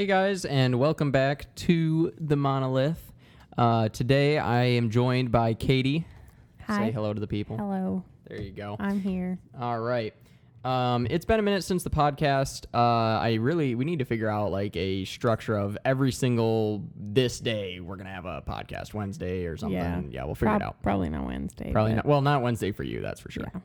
Hey guys, and welcome back to the Monolith. Uh, today I am joined by Katie. Hi. Say hello to the people. Hello. There you go. I'm here. All right. Um, it's been a minute since the podcast. Uh, I really we need to figure out like a structure of every single this day we're gonna have a podcast Wednesday or something. Yeah. Yeah, we'll figure Prob- it out. Probably not Wednesday. Probably not. Well, not Wednesday for you, that's for sure. Yeah.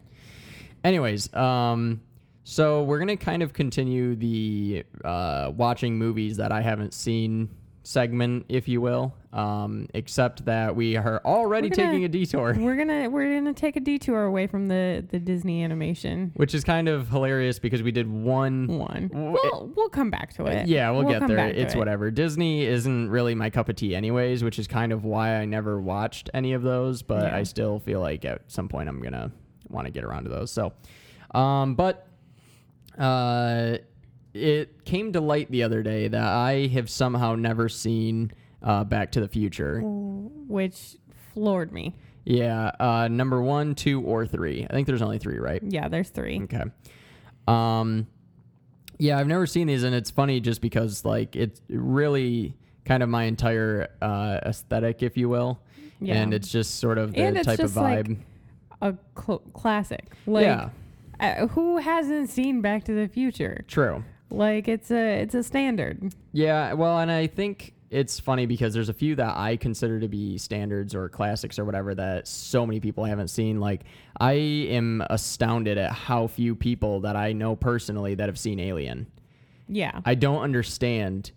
Anyways, um, so we're gonna kind of continue the uh, watching movies that I haven't seen segment, if you will. Um, except that we are already gonna- taking a detour, We're gonna we're gonna take a detour away from the the Disney animation which is kind of hilarious because we did one. one. W- We'll we'll come back to it. Yeah, we'll, get there. It's it. whatever. Disney isn't really my cup of tea, anyways, which is kind of why I never watched any of those. But Yeah. I still feel like at some point I'm gonna want to get around to those. So, um, but uh, it came to light the other day that I have somehow never seen uh, Back to the Future. Which floored me. Yeah, uh, number one, two, or three. I think there's only three, right? Yeah, there's three. Okay. Um, yeah, I've never seen these, and it's funny just because like it's really kind of my entire uh, aesthetic, if you will, Yeah. and it's just sort of the type of just, like, vibe. A cl- classic. Like yeah, uh, who hasn't seen Back to the Future? true. Like it's a it's a standard. Yeah, well, and I think it's funny because there's a few that I consider to be standards or classics or whatever that so many people haven't seen. Like, I am astounded at how few people that I know personally that have seen Alien. Yeah. I don't understand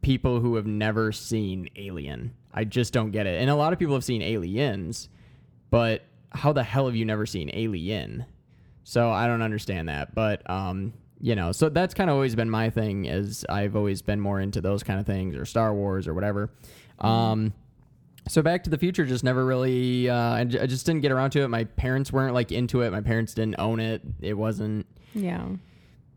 people who have never seen Alien. I just don't get it. And a lot of people have seen Aliens, but how the hell have you never seen Alien? So I don't understand that. But um, you know, so that's kind of always been my thing is I've always been more into those kind of things or Star Wars or whatever. Um so Back to the Future just never really uh, I, j- I just didn't get around to it. My parents weren't like into it. My parents didn't own it. It wasn't yeah.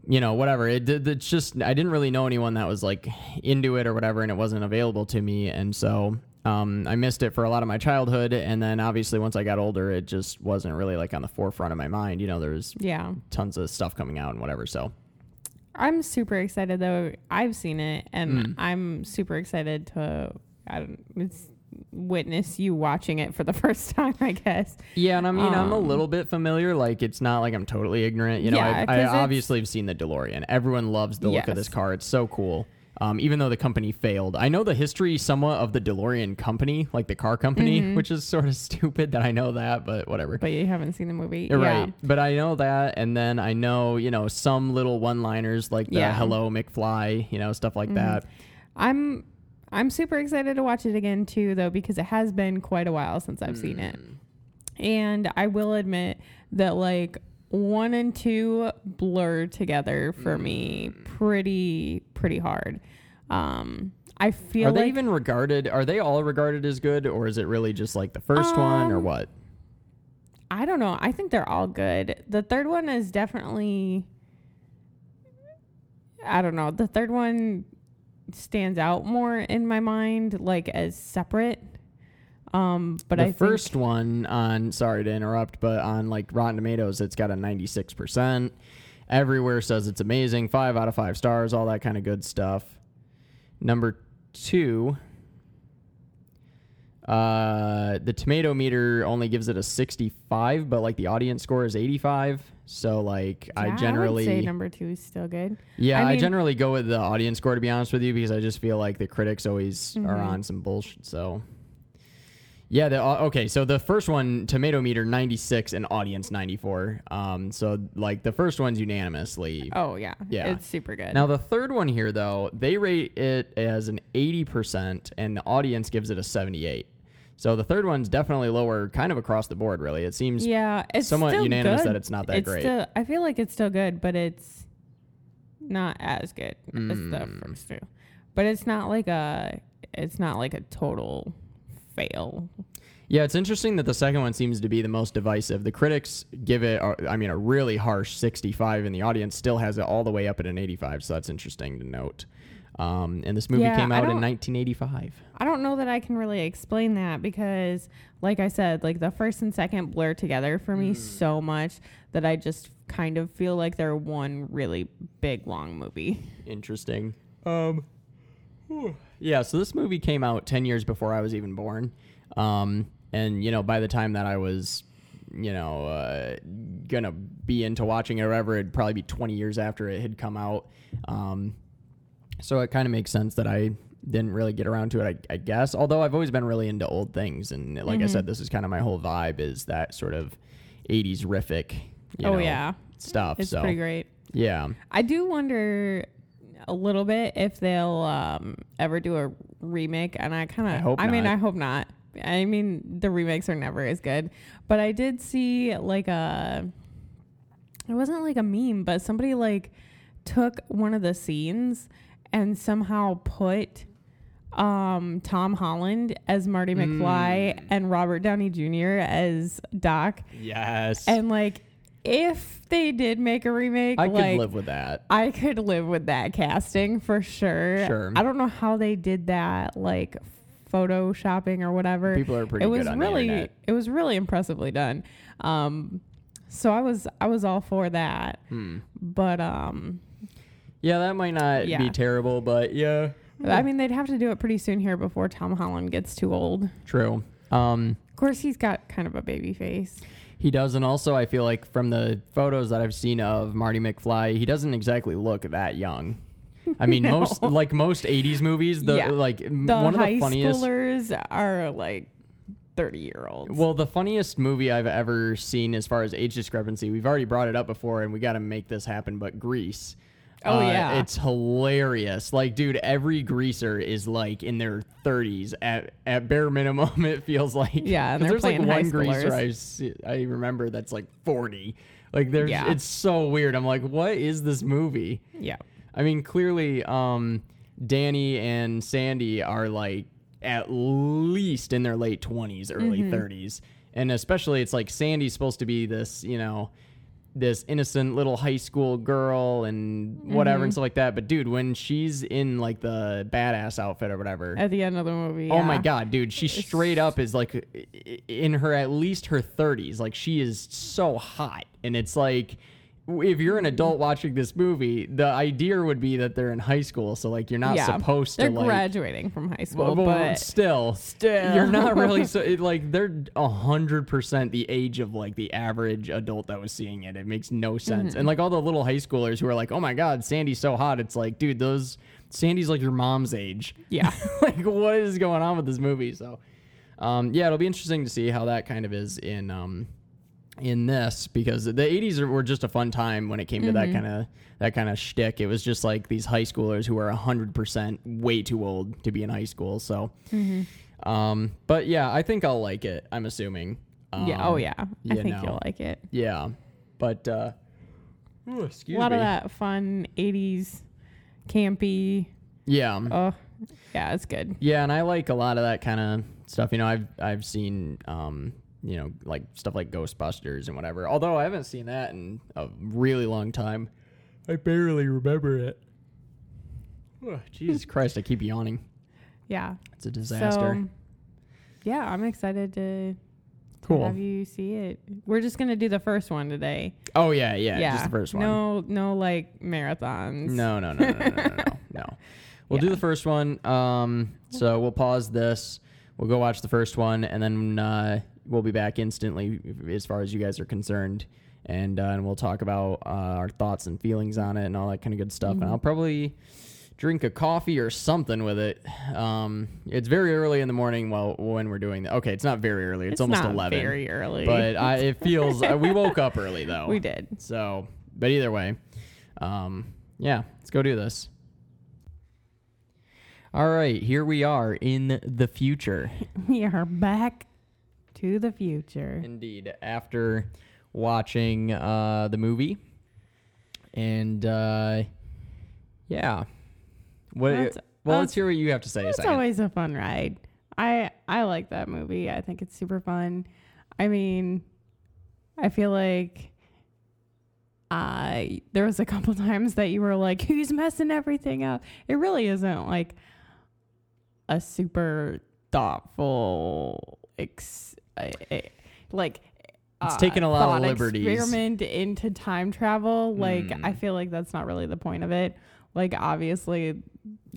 you know, whatever. It did. It's just I didn't really know anyone that was like into it or whatever, and it wasn't available to me, and so um, I missed it for a lot of my childhood. And then obviously once I got older, it just wasn't really like on the forefront of my mind. You know, there's Yeah. tons of stuff coming out and whatever. So I'm super excited though. I've seen it, and Mm. I'm super excited to I don't, witness you watching it for the first time. I guess. yeah, and I mean I'm a Um, little bit familiar. Like it's not like I'm totally ignorant. You know, Yeah, I, I obviously have seen the DeLorean. Everyone loves the look of this car. It's so cool. Um, even though the company failed, I know the history somewhat of the DeLorean company, like the car company, Mhm. which is sort of stupid that I know that, but whatever. But you haven't seen the movie, yeah. Right. But I know that. And then I know, you know, some little one liners like the Yeah. hello McFly, you know, stuff like Mhm. that. I'm I'm super excited to watch it again too, though, because it has been quite a while since I've seen it, Mm. and I will admit that like one and two blur together for me Mm. pretty pretty hard. Um, I feel Are they like even regarded, are they all regarded as good or is it really just like the first one or Um, what? I don't know. I think they're all good. The third one is definitely I don't know. The third one stands out more in my mind like as separate. Um but the I first one on, sorry to interrupt, but on like Rotten Tomatoes, it's got a 96%. Everywhere says it's amazing. Five out of five stars, all that kind of good stuff. Number two, uh, the tomato meter only gives it a 65, but like the audience score is 85. So like yeah, I I generally, say number 2 is still good. yeah, I I, generally go with the audience score to be honest with you because I just feel like the critics always are Mhm. on some bullshit. So yeah, the uh, okay. So the first one, tomato meter 96 and audience 94. Um, so like the first one's unanimously. Oh yeah. Yeah. It's super good. Now the third one here though, they rate it as an 80% and the audience gives it a 78. So the third one's definitely lower, kind of across the board. Really, it seems yeah, it's somewhat still unanimous good. that it's not that it's great. Still, I feel like it's still good, but it's not as good as the Mm. first two. But it's not like a it's not like a total fail. Yeah, it's interesting that the second one seems to be the most divisive. The critics give it, uh, I mean, a really harsh 65, and the audience still has it all the way up at an 85. So that's interesting to note. Um, and this movie Yeah, came out in 1985. I don't know that I can really explain that because like I said, like the first and second blur together for me Mm. so much that I just kind of feel like they're one really big long movie. Interesting. Um, yeah, so this movie came out 10 years before I was even born. Um, and, you know, by the time that I was, you know, uh, gonna be into watching it or whatever, it'd probably be 20 years after it had come out. Um, so it kind of makes sense that I didn't really get around to it, I, I guess. Although I've always been really into old things. And like I said, this is kind of my whole vibe is that sort of 80s riffic, you oh know, yeah, stuff. it's so, pretty great. yeah. I do wonder a little bit if they'll um, ever do a remake, and I kind I of, hope I mean, not. I hope not. I mean, the remakes are never as good, but I did see like a, it wasn't like a meme, but somebody like took one of the scenes and somehow put um Tom Holland as Marty McFly Mm. and Robert Downey Jr. as Doc. Yes. And like if they did make a remake, I could like live with that. I could live with that casting for sure. Sure. I don't know how they did that, like photoshopping or whatever. People are pretty it was good on really, it was really impressively done. Um, so I was, I was all for that. Hmm. But um, Yeah, that might not Yeah. be terrible, but yeah, I mean, they'd have to do it pretty soon here before Tom Holland gets too old. True. Um, course, he's got kind of a baby face. he does, and also I feel like from the photos that I've seen of Marty McFly, he doesn't exactly look that young. I mean, No. most like most '80s movies, the Yeah. like The one of the funniest. schoolers are like thirty year olds. Well, the funniest movie I've ever seen as far as age discrepancy, we've already brought it up before, and we got to make this happen. But Grease. Oh, Uh, yeah. it's hilarious. Like, dude, every greaser is like in their 30s at at bare minimum. It feels like Yeah, and there's like one greaser. I see, I remember that's like 40. Like, there's Yeah. it's so weird. I'm like, what is this movie? yeah. I mean, clearly, um, Danny and Sandy are like at least in their late 20s, early Mm-hmm. 30s. And especially, it's like Sandy's supposed to be this, you know, this innocent little high school girl and whatever Mm-hmm. and stuff like that. But dude, when she's in like the badass outfit or whatever, At the end of the movie. oh my god, dude, she straight up is like in her at least her 30s. Like she is so hot. And it's like if you're an adult watching this movie, the idea would be that they're in high school, so like you're not Yeah, supposed They're to like graduating from high school, well, but still, still. you're not really so it, like they're a hundred percent the age of like the average adult that was seeing it. It makes no sense. Mm-hmm. And like all the little high schoolers who are like, "Oh my god, Sandy's so hot." It's like, dude, those Sandy's like your mom's age. yeah, like, what is going on with this movie? So, um, yeah, it'll be interesting to see how that kind of is in um in this because the 80s were just a fun time when it came to that kind of that kind of shtick. It was just like these high schoolers who are 100% way too old to be in high school. So, um, but yeah, I think I'll like it. I'm assuming. Um, yeah. Oh yeah, I think know. you'll like it. Yeah, but uh, ooh, excuse a lot me. of that fun '80s campy. Yeah, Oh, yeah, it's good. Yeah, and I like a lot of that kind of stuff. You know, I've I've seen um, you know, like stuff like Ghostbusters and whatever. Although I haven't seen that in a really long time. I barely remember it. Ugh, Jesus Christ, I keep yawning. Yeah. It's a disaster. So, yeah, I'm excited to, to Cool. have you see it. We're just gonna do the first one today. oh yeah, yeah, just the first one. No, no, like marathons. No, no, no, no, no, no, no, no. We'll do the first one. Um, so we'll pause this. We'll go watch the first one, and then uh, we'll be back instantly as far as you guys are concerned, and uh, and we'll talk about uh, our thoughts and feelings on it and all that kind of good stuff. And I'll probably drink a coffee or something with it. Um, it's very early in the morning. Well, when we're doing that, okay, it's not very early. It's, It's almost not eleven. Very early. but I, it feels uh, we woke up early though. we did. So, but either way, um, yeah, let's go do this. All right, here we are in the future. We are back to the future. Indeed, after watching uh, the movie, and uh, yeah, what? That's- well, let's hear what you have to say. It's always a fun ride. I I like that movie. I think it's super fun. I mean, I feel like I there was a couple times that you were like, "Who's messing everything up?" It really isn't like a super thoughtful ex, uh, uh, like. It's uh, taken a lot of liberties. Experiment into time travel. Like Mm. I feel like that's not really the point of it. Like obviously,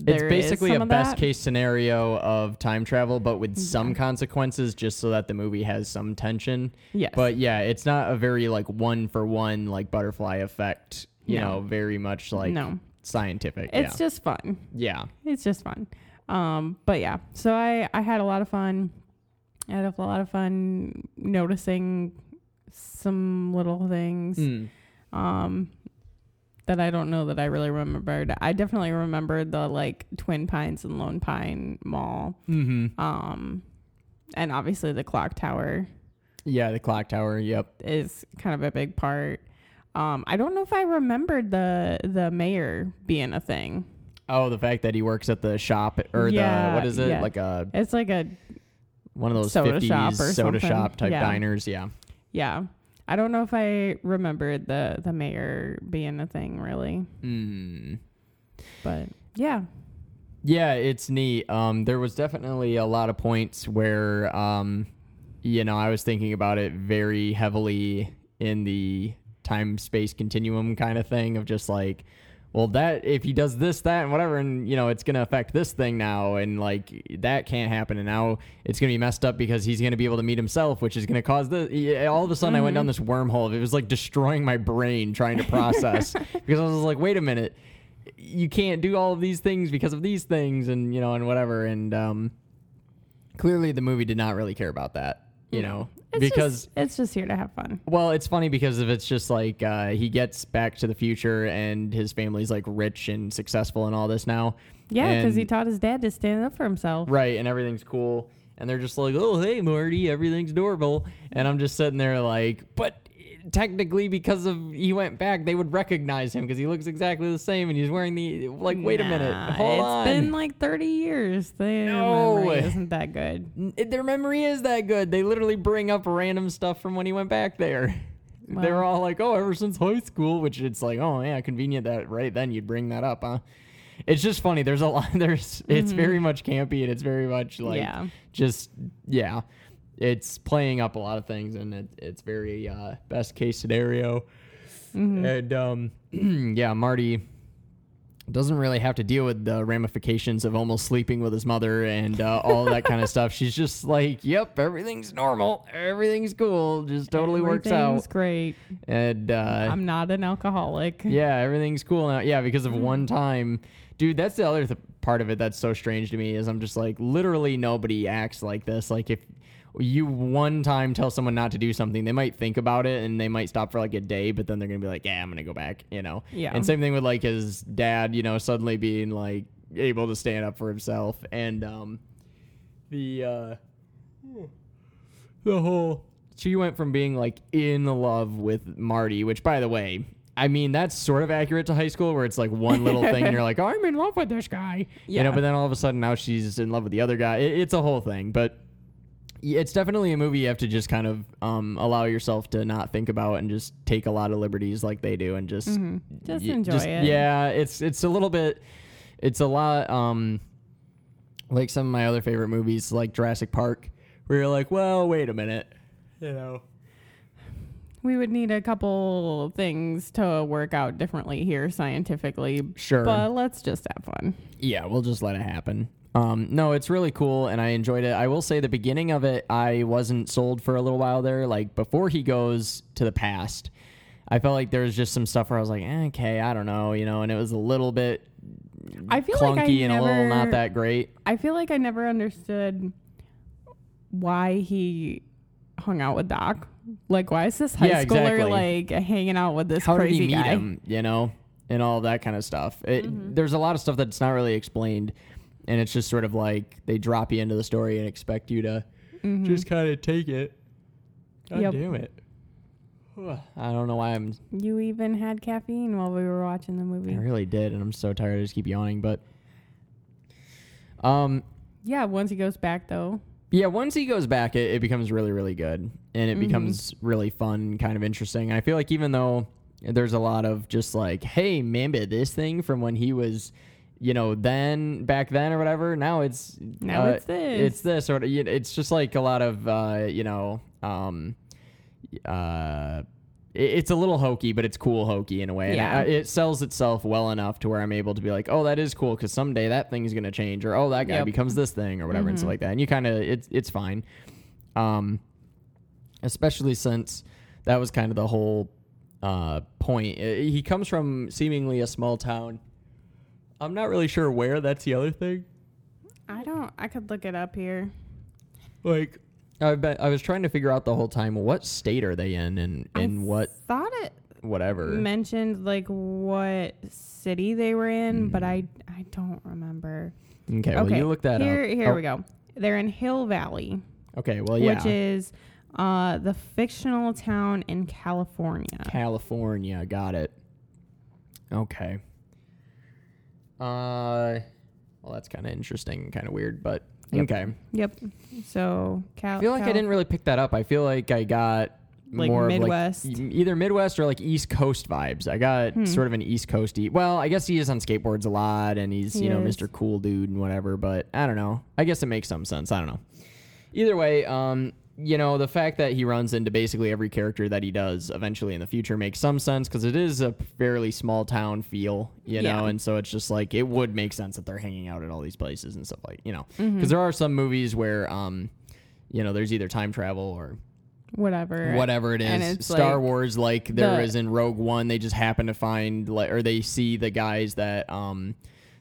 it's basically a best case scenario of time travel, but with some consequences, just so that the movie has some tension. Yes, But yeah, it's not a very like one for one like butterfly effect. You No. know, very much like no, scientific. it's just fun. yeah. It's just fun. Um, but yeah, so I I had a lot of fun. I had a lot of fun noticing some little things. Mm. um that I don't know that I really remembered. I definitely remembered the like Twin Pines and Lone Pine Mall. Mm-hmm. Um and obviously the clock tower Yeah, the clock tower. Yep. is kind of a big part. Um I don't know if I remembered the the mayor being a thing. Oh, the fact that he works at the shop or Yeah, the what is it? yeah. Like a It's like a one of those Soda 50s shop soda something. shop type Yeah. diners. Yeah. yeah. I don't know if I remembered the the mayor being a thing really. Mm. But yeah. Yeah, it's neat. Um, there was definitely a lot of points where, um, you know, I was thinking about it very heavily in the time space continuum kind of thing of just like, well, that if he does this, that, and whatever, and you know, it's gonna affect this thing now, and like that can't happen, and now it's gonna be messed up because he's gonna be able to meet himself, which is gonna cause the. All of a sudden, I went down this wormhole. It was like destroying my brain trying to process because I was like, wait a minute you can't do all of these things because of these things and you know and whatever and um clearly the movie did not really care about that you know It's because just, it's just here to have fun. well it's funny because if it's just like uh he gets back to the future and his family's like rich and successful and all this now Yeah, because he taught his dad to stand up for himself. right and everything's cool and they're just like oh hey marty everything's adorable and i'm just sitting there like but technically because of he went back they would recognize him because he looks exactly the same and he's wearing the like wait a minute hold It's on It's been like 30 years. Their No. memory isn't that good. Their memory is that good. They literally bring up random stuff from when he went back there. they were Well. all like, "Oh, ever since high school," which it's like, "Oh yeah, convenient that right then you'd bring that up, huh?" It's just funny. There's a lot. There's. It's very much campy and it's very much like Mm-hmm. Yeah. just yeah. It's playing up a lot of things and it, it's very uh, best case scenario. Mm-hmm. And um, yeah, Marty doesn't really have to deal with the ramifications of almost sleeping with his mother and uh, all that kind of stuff. She's just like, "Yep, everything's normal, everything's cool, just totally works out. Everything's great. And uh, I'm not an alcoholic. yeah, everything's cool now. Yeah, because Mm-hmm. of one time, dude. That's the other th- part of it that's so strange to me is I'm just like, literally nobody acts like this. Like if you one time tell someone not to do something, they might think about it and they might stop for like a day, but then they're gonna be like, yeah, I'm gonna go back, you know. Yeah. And same thing with like his dad, you know, suddenly being like able to stand up for himself and um the uh the whole she went from being like in love with Marty, which by the way, I mean that's sort of accurate to high school where it's like one little thing and you're like, oh, I'm in love with this guy, you know. Yeah. But then all of a sudden now she's in love with the other guy. It, it's a whole thing, but yeah, it's definitely a movie you have to just kind of um, allow yourself to not think about and just take a lot of liberties like they do and just Mhm. Just y- enjoy it. Yeah, it's it's a little bit, it's a lot um, like some of my other favorite movies like Jurassic Park, where you're like, well, wait a minute, you know. We would need a couple things to work out differently here scientifically. Sure. But let's just have fun. Yeah, we'll just let it happen. Um, no, it's really cool, and I enjoyed it. I will say the beginning of it, I wasn't sold for a little while there. Like before he goes to the past, I felt like there was just some stuff where I was like, eh, okay, I don't know, you know, and it was a little bit I feel clunky like I and a little not never- that great. I feel like I never understood why he hung out with Doc. Like, why is this high Yeah, schooler exactly. like hanging out with this How did crazy he meet guy? him? You know, and all that kind of stuff. It, Mm-hmm. There's a lot of stuff that's not really explained, and it's just sort of like they drop you into the story and expect you to just kind of take it. God Mm-hmm. Yep. damn it. I don't know why I'm You even had caffeine while we were watching the movie. I really did, and I'm so tired. I just keep yawning. But, um, Yeah, once he goes back though. yeah, once he goes back, it, it becomes really, really good, and it Mhm. becomes really fun, kind of interesting. I feel like even though there's a lot of just like, hey, remember this thing from when he was, you know, then back then or whatever. Now it's Now uh, it's this. It's this or it's just like a lot of uh, you know, um, uh, it's a little hokey, but it's cool hokey in a way. And Yeah. I- it sells itself well enough to where I'm able to be like, oh, that is cool because someday that thing's gonna change, or oh, that guy Yep. becomes this thing, or whatever, and stuff like that. And you kind of it's it's fine. Um, especially since that was kind of the whole uh, point. He comes from seemingly a small town. I'm not really sure where. That's the other thing. I don't. I could look it up here. Like, I bet I was trying to figure out the whole time what state are they in, and I and what Thought it whatever. mentioned like what city they were in, but Mm. I I don't remember. Okay, well you look that here, up. Here Oh, we go. They're in Hill Valley, Okay, well yeah, which is uh, the fictional town in California. California. Got it. Okay. Uh, well that's kind of interesting, kind of weird, but Yep. okay. Yep. So Cal. I feel like I didn't really pick that up. I feel like I got Like more Midwest? of like either Midwest or like East Coast vibes. I got Hmm. sort of an East Coasty. Well, I guess he is on skateboards a lot, and he's He you know is. Mr. Cool Dude and whatever. But I don't know. I guess it makes some sense. I don't know. Either way, um, you know the fact that he runs into basically every character that he does eventually in the future makes some sense because it is a fairly small town feel, you know, and so it's just like it would make sense that they're hanging out at all these places and stuff like you know because Mhm. there are some movies where um you know there's either time travel or whatever. whatever it is star like wars like there the- is in rogue one they just happen to find like or they see the guys that um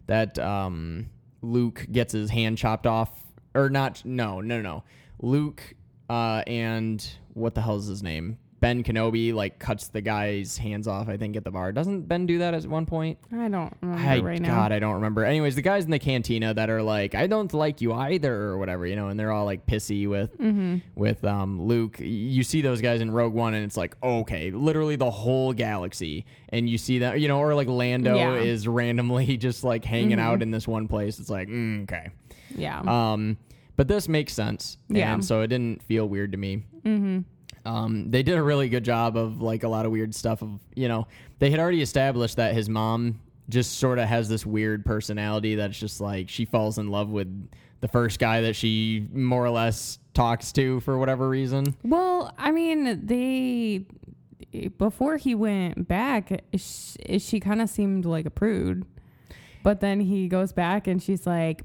that um luke gets his hand chopped off or not no no no luke uh and what the hell is his name ben kenobi like cuts the guy's hands off i think at the bar doesn't ben do that at one point I don't remember I, right now. God, I don't remember. Anyways, the guys in the cantina that are like, I don't like you either, or whatever, you know, and they're all like pissy with Mm-hmm. with um, Luke. You see those guys in Rogue One, and it's like, okay, literally the whole galaxy, and you see that, you know, or like Lando Yeah. is randomly just like hanging Mhm. out in this one place. It's like, mm, okay, Yeah. um, but this makes sense, Yeah. and so it didn't feel weird to me. mm-hmm. Um, they did a really good job of like a lot of weird stuff. Of you know, they had already established that his mom just sort of has this weird personality that's just like she falls in love with the first guy that she more or less talks to for whatever reason. Well, I mean, they before he went back, she, she kind of seemed like a prude, but then he goes back and she's like,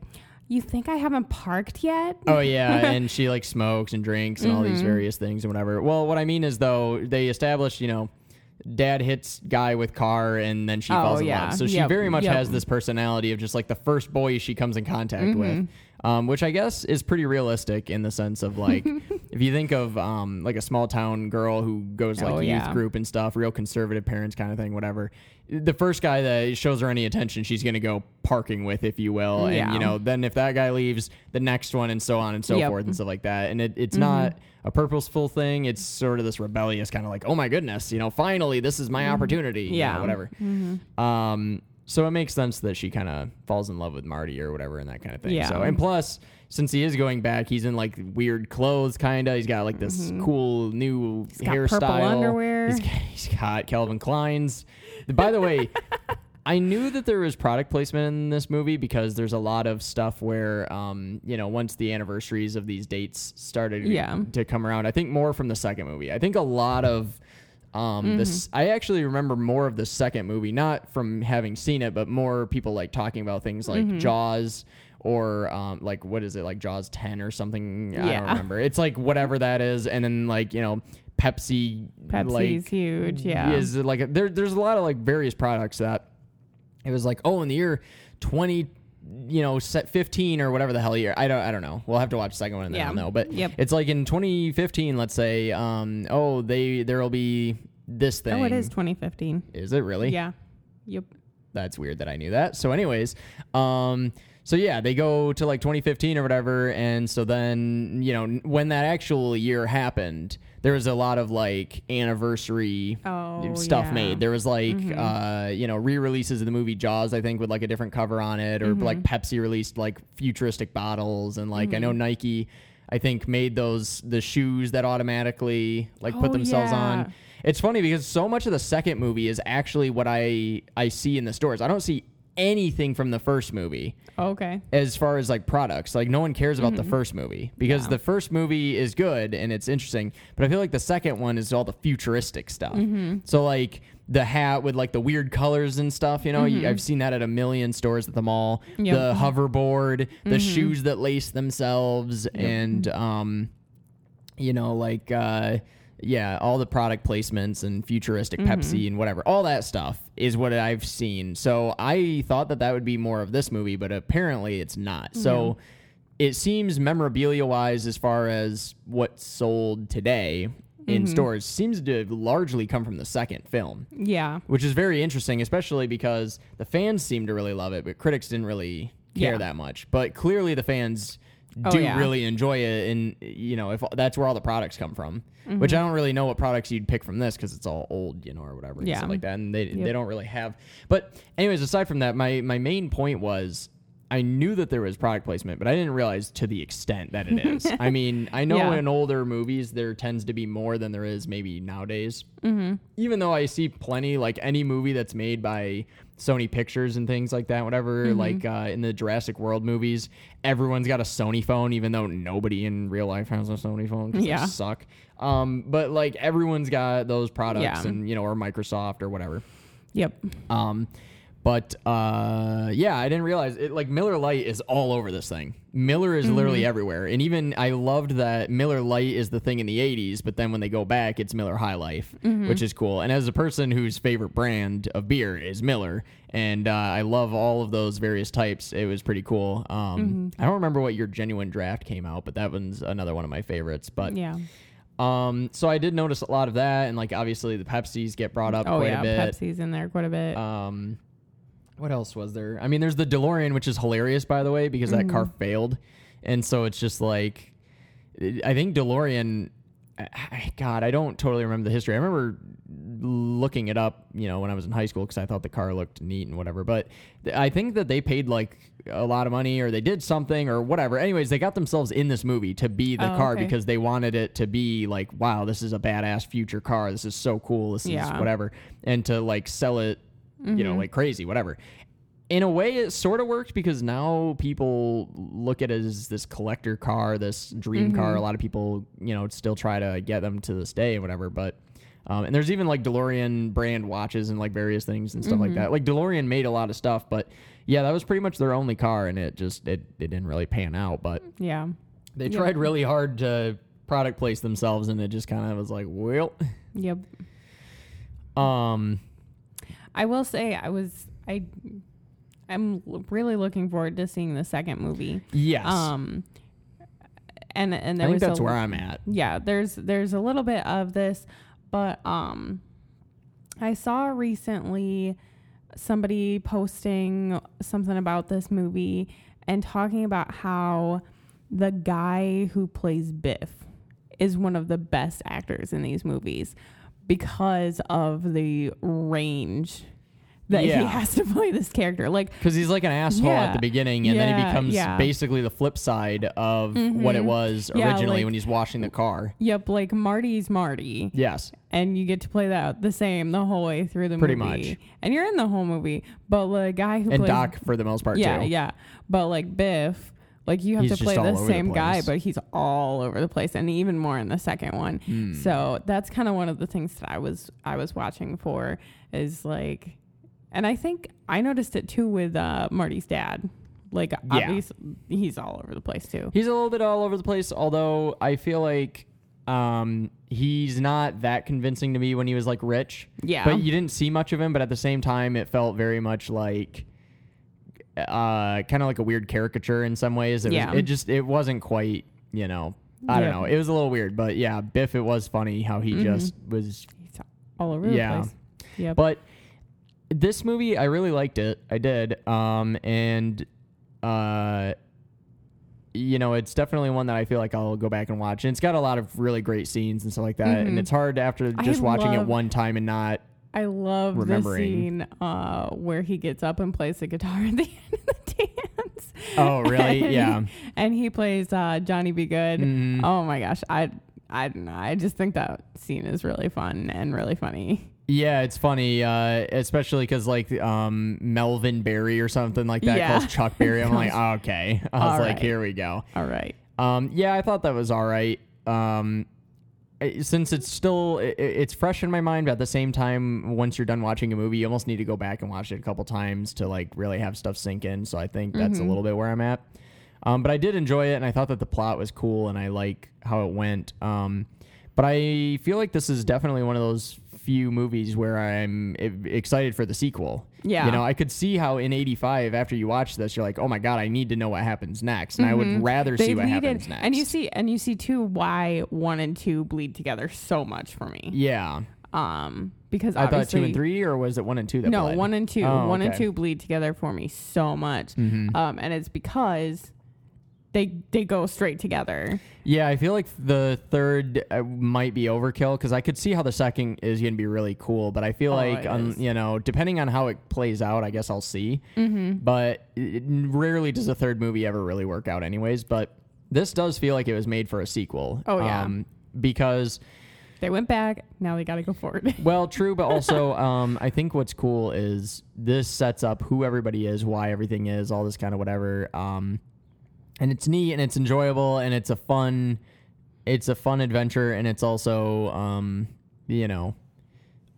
"You think I haven't parked yet?" Oh yeah, and she like smokes and drinks and all these Mhm. various things and whatever. Well, what I mean is though they established, you know, dad hits guy with car and then she Oh, falls in yeah. love. So she Yep. very much Yep. has this personality of just like the first boy she comes in contact Mhm. with. Um, which I guess is pretty realistic in the sense of like if you think of um, like a small town girl who goes like Oh, youth yeah. group and stuff, real conservative parents kind of thing, whatever. The first guy that shows her any attention, she's gonna go parking with, if you will, and you know then if that guy leaves, the next one and so on and so Yep. forth and stuff like that. And it, it's Mhm. not a purposeful thing. It's sort of this rebellious kind of like, oh my goodness, you know, finally this is my opportunity. you know, Mm-hmm. yeah, whatever. Mhm. Um, so it makes sense that she kind of falls in love with Marty or whatever and that kind of thing. Yeah. So and plus, since he is going back, he's in like weird clothes, kind of. He's got like this Mhm. cool new got hairstyle. purple underwear. He's, he's got Calvin Klein's. By the way. I knew that there was product placement in this movie because there's a lot of stuff where, um, you know, once the anniversaries of these dates started Yeah. to come around, I think more from the second movie. I think a lot of um, this. I actually remember more of the second movie, not from having seen it, but more people like talking about things like Mhm. Jaws or um, like what is it like Jaws ten or something? Yeah. I don't remember. It's like whatever that is, and then like you know Pepsi. Pepsi's like, huge. Yeah. is like a, there, there's a lot of like various products that it was like oh in the year 20 you know set 15 or whatever the hell year i don't i don't know we'll have to watch the second one and then Yeah. i'll know but Yep. it's like in 2015 let's say um oh they there'll be this thing oh, it is 2015. is it really Yeah. Yep. that's weird that I knew that. So, anyways, um, so yeah, they go to like 2015 or whatever, and so then you know when that actual year happened, there was a lot of like anniversary Oh, stuff yeah. made. There was like Mhm. uh, you know re-releases of the movie Jaws, I think, with like a different cover on it, or Mhm. like Pepsi released like futuristic bottles, and like I know Mhm. Nike. I think made those the shoes that automatically like put Oh, themselves yeah. on. It's funny because so much of the second movie is actually what I I see in the stores. I don't see anything from the first movie Okay. as far as like products. Like no one cares about the first movie because Yeah. the first movie is good and it's interesting, but I feel like the second one is all the futuristic stuff. So like the hat with like the weird colors and stuff, you know, you, I've seen that at a million stores at the mall. Yep. The hoverboard, the shoes that lace themselves and um you know like uh yeah, all the product placements and futuristic mm-hmm. Pepsi and whatever, all that stuff is what I've seen. So I thought that that would be more of this movie, but apparently it's not. So it seems memorabilia wise, as far as what's sold today in mm-hmm. stores, seems to largely come from the second film, Yeah. which is very interesting, especially because the fans seem to really love it, but critics didn't really care Yeah. that much. But clearly the fans Oh, do yeah. really enjoy it and you know if that's where all the products come from Mm-hmm. which i don't really know what products you'd pick from this because it's all old you know or whatever Yeah. like that and they, they don't really have but anyways aside from that my my main point was i knew that there was product placement but i didn't realize to the extent that it is i mean i know Yeah. in older movies there tends to be more than there is maybe nowadays mm-hmm. even though i see plenty like any movie that's made by Sony Pictures and things like that, whatever. Mm-hmm. Like uh, in the Jurassic World movies, everyone's got a Sony phone, even though nobody in real life has a Sony phone because Yeah. they suck. Um, but like everyone's got those products, Yeah. and you know, or Microsoft or whatever. Yep. Um, but uh, yeah, I didn't realize it. Like Miller Lite is all over this thing. Miller is literally everywhere, and even I loved that Miller Lite is the thing in the '80s, but then when they go back, it's Miller High Life, which is cool. And as a person whose favorite brand of beer is Miller, and uh, I love all of those various types, it was pretty cool. Um, I don't remember what your genuine draft came out, but that one's another one of my favorites. But Yeah. um, so I did notice a lot of that, and like obviously the Pepsis get brought up Oh quite yeah. a bit. Pepsi's in there quite a bit. Um, what else was there? I mean, there's the DeLorean, which is hilarious, by the way, because that car Mm-hmm. failed, and so it's just like, I think DeLorean. I- God, I don't totally remember the history. I remember looking it up, you know, when I was in high school because I thought the car looked neat and whatever. But th- I think that they paid like a lot of money or they did something or whatever. Anyways, they got themselves in this movie to be the Oh, car okay. because they wanted it to be like, wow, this is a badass future car. This is so cool. This is whatever. And to like sell it you know, like crazy, whatever. In a way, it sort of worked because now people look at it as this collector car, this dream car. A lot of people, you know, still try to get them to this day and whatever. But, um, and there's even like DeLorean brand watches and like various things and stuff like that. Like DeLorean made a lot of stuff, but yeah, that was pretty much their only car, and it just it, it didn't really pan out. But yeah. they Yep. tried really hard to product place themselves, and it just kind of was like, well, Yep. um, I will say I was I I'm really looking forward to seeing the second movie. yes, Um and and I think that's a, where I'm at. yeah, there's there's a little bit of this, but um I saw recently somebody posting something about this movie and talking about how the guy who plays Biff is one of the best actors in these movies because of the range that he has to play this character. Like Because he's like an asshole at the beginning, and then he becomes yeah. basically the flip side of what it mm-hmm. was Yeah, originally like- when he's washing the car. Yep, like Marty's Marty. Yes. And you get to play that the same the whole way through the Pretty movie. Pretty much. And you're in the whole movie. But the guy who And plays Doc for the most part, Yeah, too. yeah. But like Biff, like you have He's to play the over the same guy, but he's all over the place and even more in the second one. Hmm. So that's kind of one of the things that I was I was watching for is like and I think I noticed it too with uh, Marty's dad. Like obviously he's all over the place too. He's a little bit all over the place, although I feel like um, he's not that convincing to me when he was like rich. Yeah. But you didn't see much of him, but at the same time, it felt very much like uh, kind of like a weird caricature in some ways. It, Yeah. was, it just, it wasn't quite, you know, I don't Yeah. know. It was a little weird, but yeah, Biff, it was funny how he just was all over Yeah. the place. Yep. But this movie, I really liked it. I did. Um, and uh, you know, it's definitely one that I feel like I'll go back and watch. And it's got a lot of really great scenes and stuff like that. And Mhm. it's hard after I just watching it love- one time and not. I love the scene uh, where he gets up and plays the guitar at the end of the dance. Oh, really? And Yeah. and he plays uh, Johnny B. Goode. Mhm. Oh my gosh, I I don't know. I just think that scene is really fun and really funny. Yeah, it's funny, uh, especially because like um, Melvin Berry or something like that Yeah. calls Chuck Berry. I'm like, oh, okay. I was All like, right. here we go. All right. Um, yeah, I thought that was all right. Um, since it's still it's fresh in my mind, but at the same time, once you're done watching a movie, you almost need to go back and watch it a couple times to like really have stuff sink in. So I think that's a little bit where I'm at. Um, but I did enjoy it, and I thought that the plot was cool, and I like how it went. Um, but I feel like this is definitely one of those few movies where I'm excited for the sequel. Yeah. You know, I could see how in 85, after you watch this, you're like, oh my God, I need to know what happens next. And I would rather see what happens next. And you see and you see too why one and two bleed together so much for me. yeah. Um because I thought two and three, or was it one and two that No, bled? one and two. Oh, One and two bleed together for me so much. Mhm. Um and it's because they they go straight together. Yeah, I feel like the third uh, might be overkill because I could see how the second is going to be really cool, but I feel Oh, like, um, you know, depending on how it plays out, I guess I'll see. Mm-hmm. But it, rarely does a third movie ever really work out, anyways. But this does feel like it was made for a sequel. Oh, yeah. um, because They went back, now they gotta go forward. Well, true, but also um, I think what's cool is this sets up who everybody is, why everything is, all this kind of whatever. Um, and it's neat and it's enjoyable and it's a fun, it's a fun adventure and it's also, um, you know,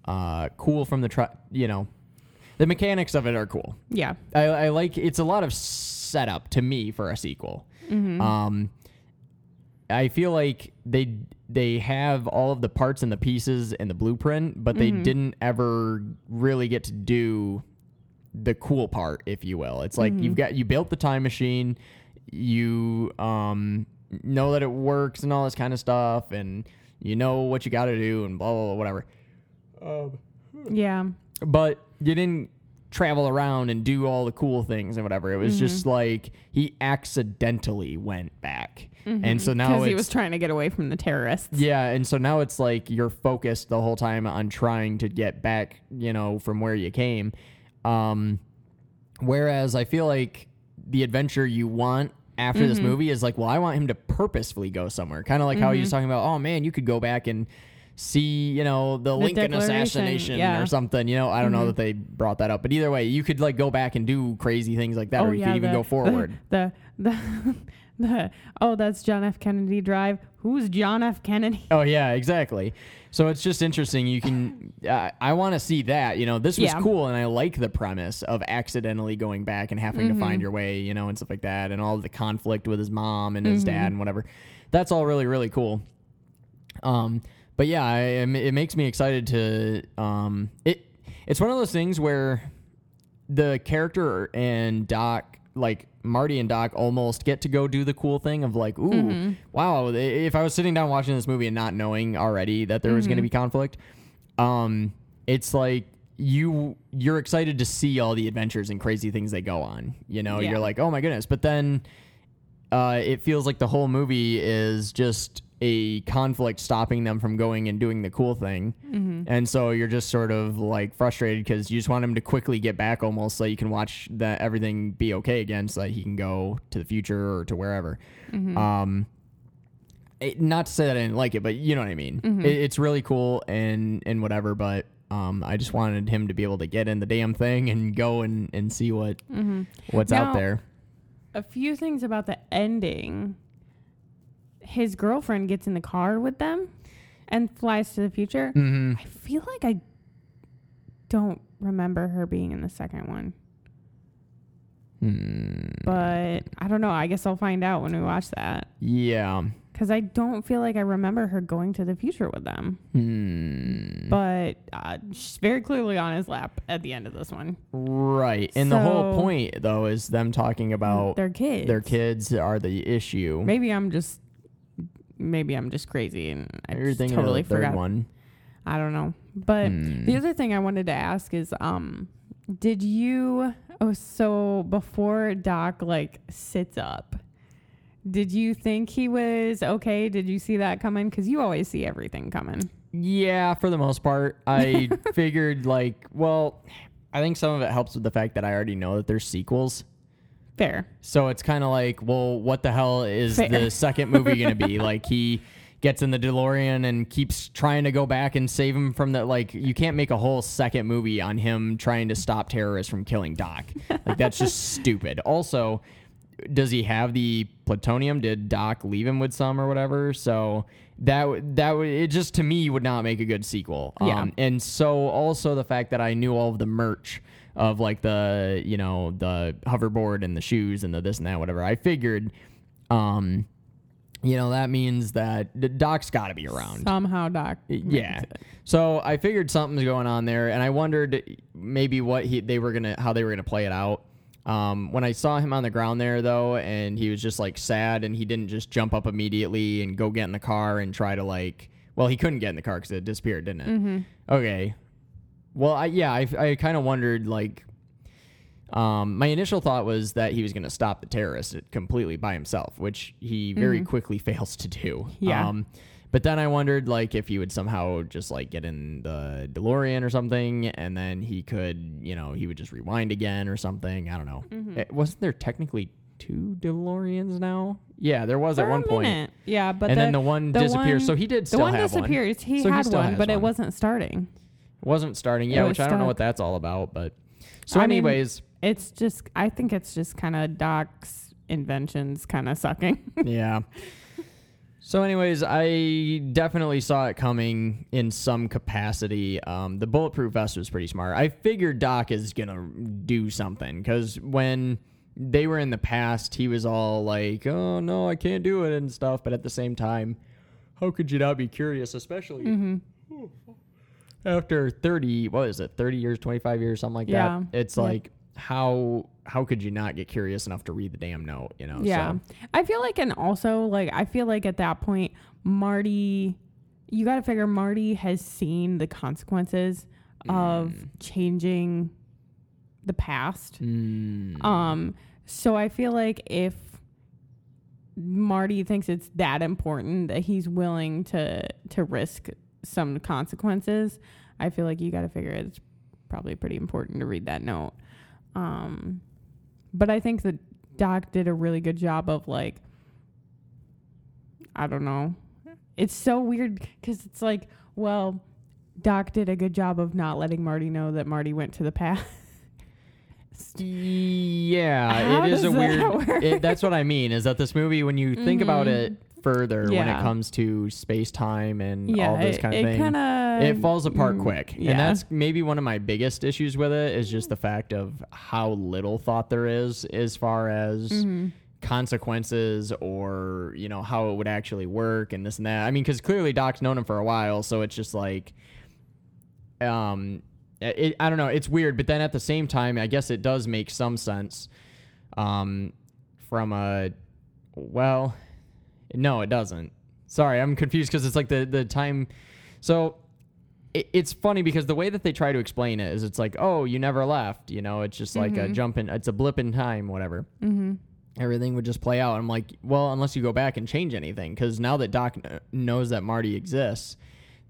uh, cool from the tr- you know, the mechanics of it are cool. yeah. I, I like it's a lot of setup to me for a sequel. Um, I feel like they they have all of the parts and the pieces and the blueprint, but they didn't ever really get to do the cool part, if you will. It's like you've got you built the time machine, you um know that it works and all this kind of stuff, and you know what you got to do and blah blah blah whatever Yeah. but you didn't travel around and do all the cool things and whatever. It was just Mm-hmm. like he accidentally went back, and so now it's he was trying to get away from the terrorists. yeah, and so now it's like you're focused the whole time on trying to get back, you know, from where you came. Um, whereas I feel like the adventure you want after Mm-hmm. this movie is like, well, I want him to purposefully go somewhere, kind of like how he was talking about. Oh man, you could go back and see, you know, the, Lincoln assassination yeah. Mm-hmm. or something. You know, I don't know that they brought that up, but either way, you could like go back and do crazy things like that, or you could even Oh, the- go forward. The the, the, the oh, that's John F. Kennedy Drive. Who's John F. Kennedy? Oh yeah, exactly. So it's just interesting. You can, uh, I want to see that. You know, this was Yeah. cool, and I like the premise of accidentally going back and having to find your way. You know, and stuff like that, and all the conflict with his mom and his dad and whatever. That's all really really cool. Um, but yeah, I, it makes me excited to. Um, it it's one of those things where the character and Doc, like Marty and Doc, almost get to go do the cool thing of like, ooh, wow. If I was sitting down watching this movie and not knowing already that there was going to be conflict, um, it's like you you're excited to see all the adventures and crazy things they go on. You know, Yeah. you're like, oh my goodness. But then uh, it feels like the whole movie is just a conflict stopping them from going and doing the cool thing. And so you're just sort of like frustrated because you just want him to quickly get back almost so you can watch that everything be okay again so that he can go to the future or to wherever. Um, it, not to say that I didn't like it, but you know what I mean. It, it's really cool and, and whatever, but um, I just wanted him to be able to get in the damn thing and go and, and see what what's out there. A few things about the ending. His girlfriend gets in the car with them and flies to the future. hmm I feel like I don't remember her being in the second one. Hmm. But I don't know. I guess I'll find out when we watch that. Yeah. Because I don't feel like I remember her going to the future with them. Hmm. But uh, she's very clearly on his lap at the end of this one. Right. And the whole point, though, is them talking about Their kids. their kids are the issue. Maybe I'm just. Maybe I'm just crazy and I just totally forgot. one. I don't know. But Hmm. the other thing I wanted to ask is um did you oh so before Doc like sits up did you think he was okay? Did you see that coming? Because you always see everything coming. Yeah, for the most part. I figured, like, well, I think some of it helps with the fact that I already know that there's sequels. Fair. So it's kind of like, well, what the hell is Fair. the second movie going to be? like, he gets in the DeLorean and keeps trying to go back and save him from that. like you can't make a whole second movie on him trying to stop terrorists from killing Doc. Like that's just stupid. Also, does he have the plutonium? Did Doc leave him with some or whatever? So that that would it just to me would not make a good sequel. Yeah. Um, and so also the fact that I knew all of the merch of like the you know the hoverboard and the shoes and the this and that whatever. I figured, um, you know that means that Doc's got to be around. Somehow, Doc. Yeah. So I figured something's going on there, and I wondered maybe what he they were gonna how they were gonna play it out. Um, when I saw him on the ground there though, and he was just like sad, and he didn't just jump up immediately and go get in the car and try to like. Well, he couldn't get in the car because it disappeared, didn't it? Okay. Well, I yeah, I, I kind of wondered like. Um, my initial thought was that he was going to stop the terrorist completely by himself, which he very quickly fails to do. Yeah. Um, but then I wondered like if he would somehow just like get in the DeLorean or something, and then he could, you know, he would just rewind again or something. I don't know. Eh, wasn't there technically two DeLoreans now? Yeah, there was For at one point. Yeah, but and the, then the one the disappears. one- so he did the one disappears. He So had still one, but it wasn't starting. Wasn't starting. yet, was which I don't know stuck. what that's all about. But so, I mean- anyways, It's just, I think it's just kind of Doc's inventions kind of sucking. yeah. So, anyways, I definitely saw it coming in some capacity. Um, the bulletproof vest was pretty smart. I figured Doc is gonna do something because when they were in the past, he was all like, "Oh no, I can't do it" and stuff. But at the same time, how could you not be curious, especially after thirty? What is it? Thirty years, twenty five years, something like Yeah. that. It's Yeah. like how how could you not get curious enough to read the damn note? You know? Yeah. So, I feel like, and also, like, I feel like at that point, Marty, you got to figure Marty has seen the consequences of Mm. changing the past. mm, Um, so I feel like if Marty thinks it's that important that he's willing to to risk some consequences, I feel like you got to figure it's probably pretty important to read that note. Um, but I think the doc did a really good job of like, I don't know. It's so weird because it's like, well, Doc did a good job of not letting Marty know that Marty went to the past. Yeah, How it is a that weird. It, that's what I mean. Is that this movie, when you think about Mhm. it further, when it comes to space time and yeah, all those kind of things, kinda, it falls apart mm, quick. Yeah. And that's maybe one of my biggest issues with it is just the fact of how little thought there is as far as Mhm. consequences or you know how it would actually work and this and that. I mean, because clearly Doc's known him for a while, so it's just like, um, it, I don't know, it's weird. But then at the same time, I guess it does make some sense, um, from a, well, no, it doesn't. Sorry, I'm confused because it's like the the time, so. It, it's funny because the way that they try to explain it is it's like, oh, you never left. You know, it's just like a Mhm. jump in, it's a blip in time, whatever Mhm. everything would just play out. I'm like, well, unless you go back and change anything, because now that Doc kn- knows that Marty exists,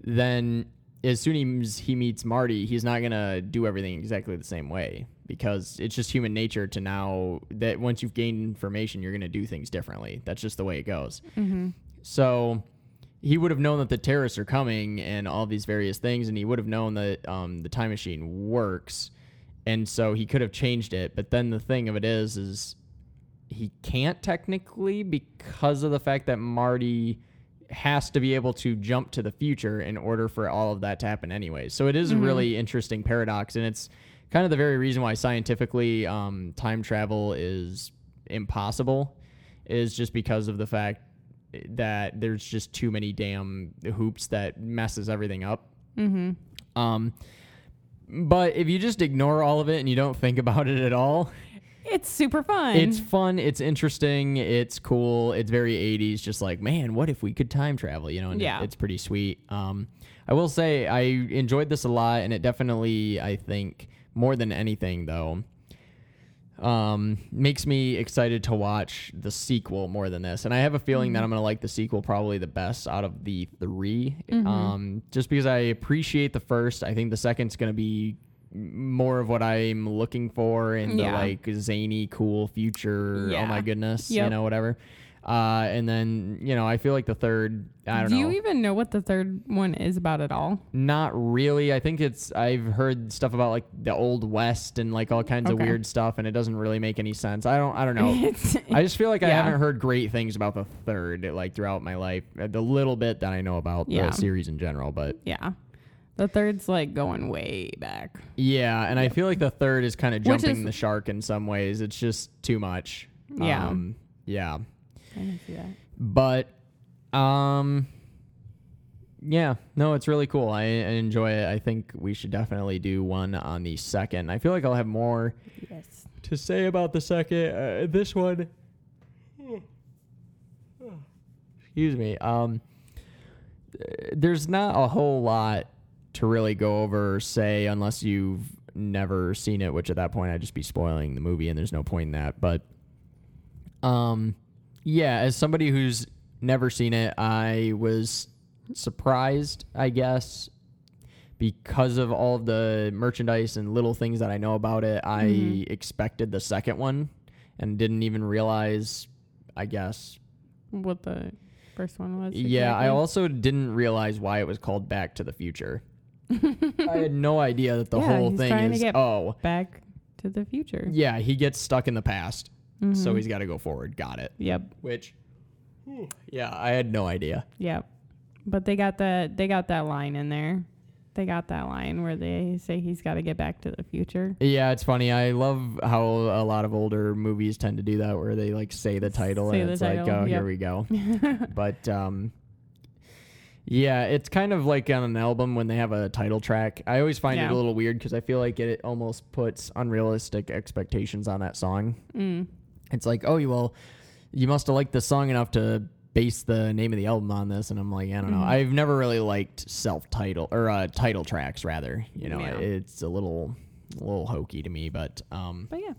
then as soon as he meets Marty, he's not gonna do everything exactly the same way because it's just human nature to now that once you've gained information, you're gonna do things differently. That's just the way it goes. Mhm. So he would have known that the terrorists are coming and all these various things, and he would have known that um, the time machine works, and so he could have changed it. But then the thing of it is, is he can't technically because of the fact that Marty has to be able to jump to the future in order for all of that to happen anyway. So it is a Mhm. really interesting paradox, and it's kind of the very reason why scientifically um, time travel is impossible, is just because of the fact that there's just too many damn hoops that messes everything up. Mhm. Um, but if you just ignore all of it and you don't think about it at all, It's super fun. it's fun, it's interesting, it's cool, it's very 80s. Just like, man, what if we could time travel? You know, and it- Yeah. it's pretty sweet. Um, I will say I enjoyed this a lot, and it definitely, I think, more than anything though, um, makes me excited to watch the sequel more than this. And I have a feeling that I'm gonna like the sequel probably the best out of the 3 Mhm. Um, just because I appreciate the first. I think the second's gonna be more of what I'm looking for in the like zany, cool future. Oh my goodness, you know, whatever. Uh, and then you know, I feel like the third. I don't know. Do know. you even know what the third one is about at all? Not really. I think it's. I've heard stuff about like the old west and like all kinds of Okay. weird stuff, and it doesn't really make any sense. I don't. I don't know. It's- I just feel like I Yeah. haven't heard great things about the third like throughout my life. uh, The little bit that I know about Yeah. the series in general, but yeah. The third's like going way back. yeah, and I feel like the third is kind of Which jumping is- the shark in some ways. It's just too much. Yeah. Um, yeah. I can see that. But um yeah, no, it's really cool. I, I enjoy it. I think we should definitely do one on the second. I feel like I'll have more Yes. to say about the second. Uh, this one, excuse me. Um, there's not a whole lot to really go over or say unless you've never seen it, which at that point I'd just be spoiling the movie, and there's no point in that. But, um, yeah, as somebody who's never seen it, I was surprised, I guess, because of all of the merchandise and little things that I know about it. I Mhm. expected the second one and didn't even realize, I guess. What the first one was? Yeah, I also didn't realize why it was called Back to the Future. I had no idea that the Yeah, whole thing is oh, back to the future. yeah, he gets stuck in the past, so Mhm. he's got to go forward. Got it. Yep. Which, yeah, I had no idea. Yep. But they got the they got that line in there. They got that line where they say he's got to get back to the future. Yeah, it's funny. I love how a lot of older movies tend to do that, where they like say the title Say and the it's title, like, oh, here we go. but um, yeah, it's kind of like on an album when they have a title track. I always find it a little weird because I feel like it almost puts unrealistic expectations on that song. Mm. It's like, oh, you well, you must have liked the song enough to base the name of the album on this, and I'm like, I don't know. Mhm. I've never really liked self-title or uh, title tracks. Rather, you know, Yeah. it's a little, a little hokey to me, but um, But yeah.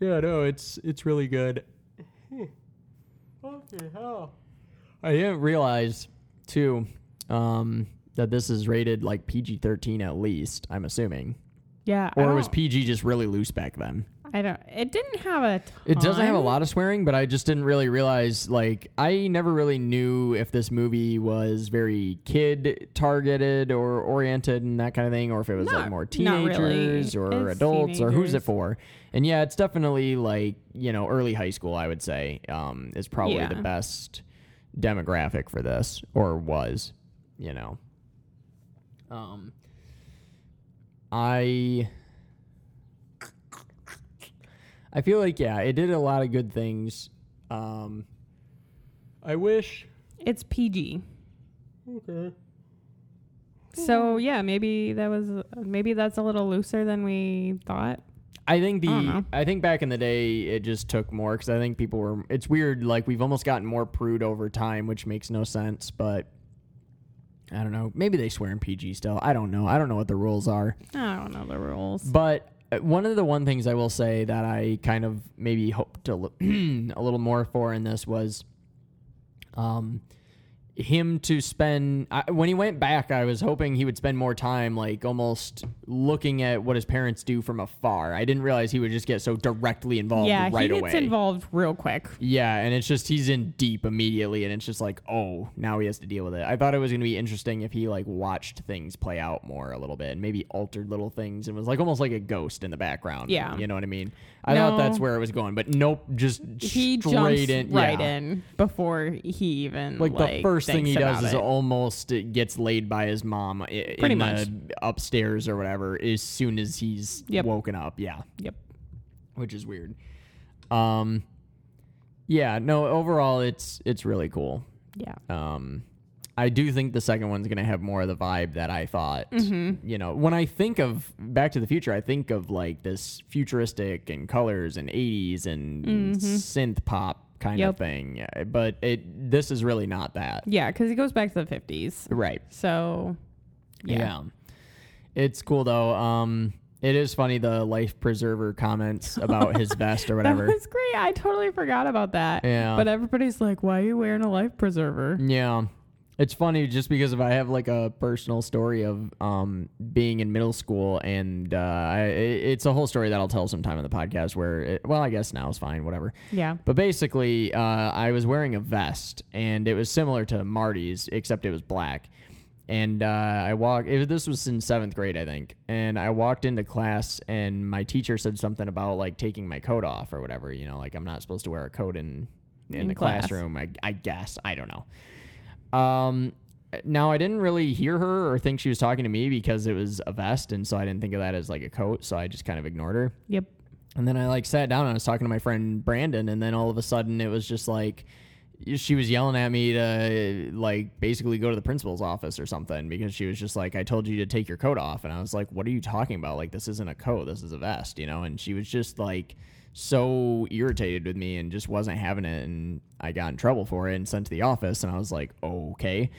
yeah, no, it's it's really good. Fucking hell. I didn't realize too um, that this is rated like PG thirteen at least. I'm assuming, Yeah. Or was PG just really loose back then? I don't. It didn't have a. It doesn't have a lot of swearing, but I just didn't really realize. Like, I never really knew if this movie was very kid targeted or oriented and that kind of thing, or if it was like more not really. teenagers or It's adults, or who's it for? And yeah, it's definitely like you know early high school. I would say um, is probably the best demographic for this, or was, you know. Um, I. I feel like yeah, it did a lot of good things. Um, I wish. It's PG. Okay. So yeah, maybe that was maybe that's a little looser than we thought. I think the I. I think back in the day it just took more because I think people were. It's weird. Like we've almost gotten more prude over time, which makes no sense. But I don't know. Maybe they swear in PG still. I don't know. I don't know what the rules are. I don't know the rules. But one of the one things I will say that I kind of maybe hoped a, li- a little more for in this was um him to spend I, when he went back I was hoping he would spend more time like almost looking at what his parents do from afar. I didn't realize he would just get so directly involved yeah, right he away. gets involved real quick. Yeah, and it's just he's in deep immediately, and it's just like, oh, now he has to deal with it. I thought it was gonna be interesting if he like watched things play out more a little bit, and maybe altered little things, and was like almost like a ghost in the background. Yeah. you know what I mean. I thought that's where it was going, but nope, just He straight jumps in, right yeah. in before he even Like, like, the first thing he does is it. almost gets laid by his mom Pretty in much. the upstairs or whatever as soon as he's Yep. woken up. Yeah, Yep. which is weird. Um, yeah, no. Overall, it's it's really cool. Yeah. Um, I do think the second one's gonna have more of the vibe that I thought. Mm-hmm. You know, when I think of Back to the Future, I think of like this futuristic and colors and '80s and Mhm. synth pop kind Yep. of thing. But it this is really not that. Yeah, because it goes back to the fifties. Right. So Yeah. yeah. It's cool though. Um, it is funny the life preserver comments about his vest or whatever. That was great. I totally forgot about that. Yeah. But everybody's like, "Why are you wearing a life preserver?" Yeah. It's funny just because if I have like a personal story of um, being in middle school, and uh, I, it's a whole story that I'll tell sometime in the podcast. Where, it, well, I guess now is fine, whatever. Yeah. But basically, uh, I was wearing a vest, and it was similar to Marty's, except it was black. And uh, I walked. It, this was in seventh grade, I think. And I walked into class, and my teacher said something about like taking my coat off or whatever. You know, like I'm not supposed to wear a coat in in, In the class. classroom. I, I guess I don't know. Um, now I didn't really hear her or think she was talking to me because it was a vest, and so I didn't think of that as like a coat. So I just kind of ignored her. Yep. And then I like sat down and I was talking to my friend Brandon, and then all of a sudden it was just like she was yelling at me to like basically go to the principal's office or something because she was just like, I told you to take your coat off. And I was like, What are you talking about? Like, this isn't a coat, this is a vest, you know? And she was just like so irritated with me and just wasn't having it. And I got in trouble for it and sent to the office. And I was like, Okay.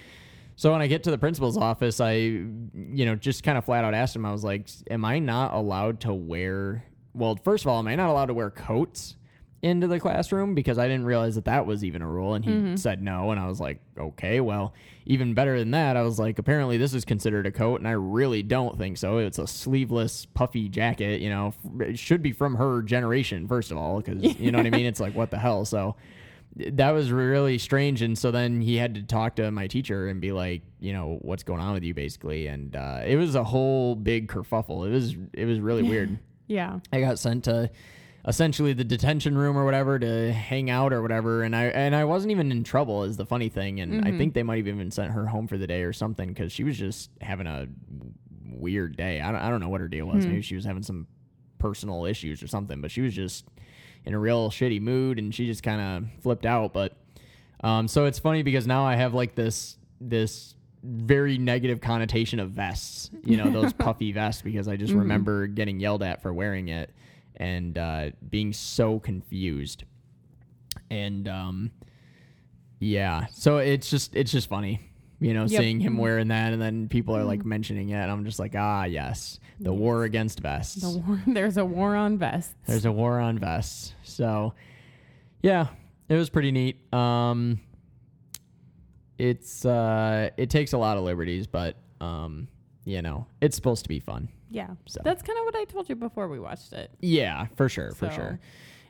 So when I get to the principal's office, I, you know, just kind of flat out asked him, I was like, Am I not allowed to wear, well, first of all, am I not allowed to wear coats into the classroom? Because I didn't realize that that was even a rule. And he said no. And I was like, Okay, well, even better than that, I was like, Apparently this is considered a coat. And I really don't think so. It's a sleeveless, puffy jacket, you know, it should be from her generation, first of all, because, you know what I mean? It's like, what the hell? So, that was really strange and so then he had to talk to my teacher and be like you know what's going on with you basically and uh, it was a whole big kerfuffle it was it was really weird Yeah. i got sent to essentially the detention room or whatever to hang out or whatever. And i and i wasn't even in trouble is the funny thing. And i mm-hmm. think they might have even sent her home for the day or something because she was just having a weird day. I don't, I don't know what her deal was. Mm-hmm. Maybe she was having some personal issues or something but she was just in a real shitty mood and she just kind of flipped out. But um, so it's funny because now i have like this this very negative connotation of vests you know those puffy vests because i just mm-hmm. remember getting yelled at for wearing it and uh, being so confused and um, yeah so it's just it's just funny you know Yep. seeing him wearing that and then people are like mentioning it and i'm just like ah yes the war against vests The war, there's a war on vests. there's a war on vests. So, yeah, it was pretty neat. Um, it's uh, it takes a lot of liberties, but um, you know, it's supposed to be fun. Yeah. So That's kind of what I told you before we watched it. yeah, for sure, for So- sure,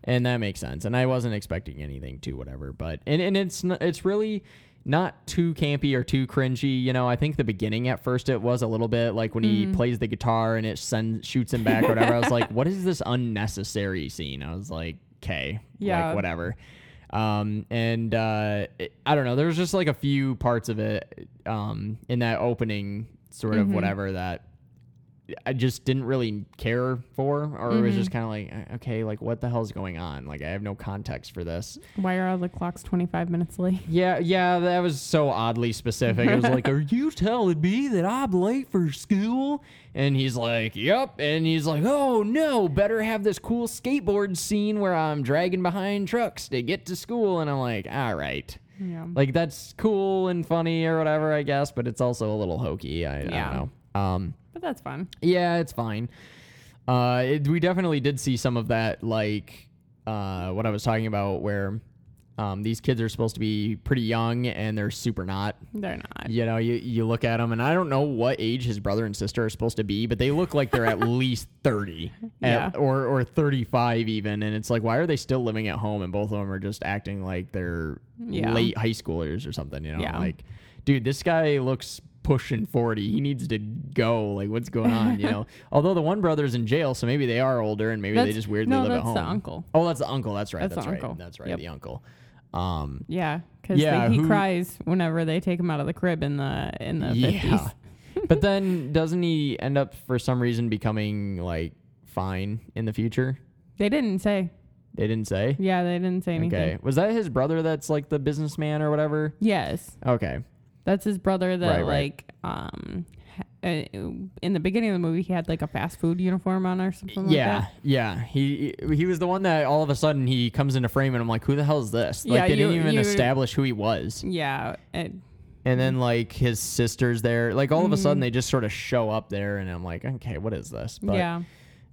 and that makes sense. And I wasn't expecting anything to whatever, but and and it's n- it's really not too campy or too cringy. You know, I think the beginning at first it was a little bit like when he plays the guitar and it sends shoots him back or whatever. I was like, what is this unnecessary scene? I was like, okay, Yeah. like whatever. Um, and uh, it, I don't know. There was just like a few parts of it um, in that opening sort of whatever that I just didn't really care for, or it was just kind of like, uh, okay, like what the hell's going on? Like I have no context for this. Why are all the clocks 25 minutes late? Yeah, yeah, that was so oddly specific. It was like, "Are you telling me that I'm late for school?" And he's like, "Yep." And he's like, "Oh no, better have this cool skateboard scene where I'm dragging behind trucks to get to school." And I'm like, "All right." Yeah. Like that's cool and funny or whatever, I guess, but it's also a little hokey. I, I don't know. Um But that's fun. yeah, it's fine. Uh, it, we definitely did see some of that, like uh, what I was talking about, where um, these kids are supposed to be pretty young and they're super not. They're not. You know, you, you look at them, and I don't know what age his brother and sister are supposed to be, but they look like they're at least 30 at- Yeah. or, or 35 even. And it's like, why are they still living at home? And both of them are just acting like they're Yeah. late high schoolers or something, you know? Yeah. Like, dude, this guy looks pushing 40. He needs to go. Like, what's going on, you know? Although the one brother's in jail, so maybe they are older and maybe they just weirdly no, live at that's home. the uncle. Oh, that's the uncle. That's right. That's That's, right. uncle. That's right. Yep. The uncle. Um, Yeah, because Yeah, he who- cries whenever they take him out of the crib in the in the fifties. but then doesn't he end up for some reason becoming like fine in the future? They didn't say. They didn't say. Yeah, they didn't say anything. Okay. Was that his brother that's like the businessman or whatever? Yes, Okay. That's his brother. That Right, right. like um, uh, in the beginning of the movie, he had like a fast food uniform on or something like yeah, that. yeah. He he was the one that all of a sudden he comes into frame and I'm like, who the hell is this? Like Yeah, they didn't you- even you- establish who he was. Yeah, it, And then like his sister's there. Like all of a Mm-hmm. sudden they just sort of show up there and I'm like, okay, what is this? But yeah.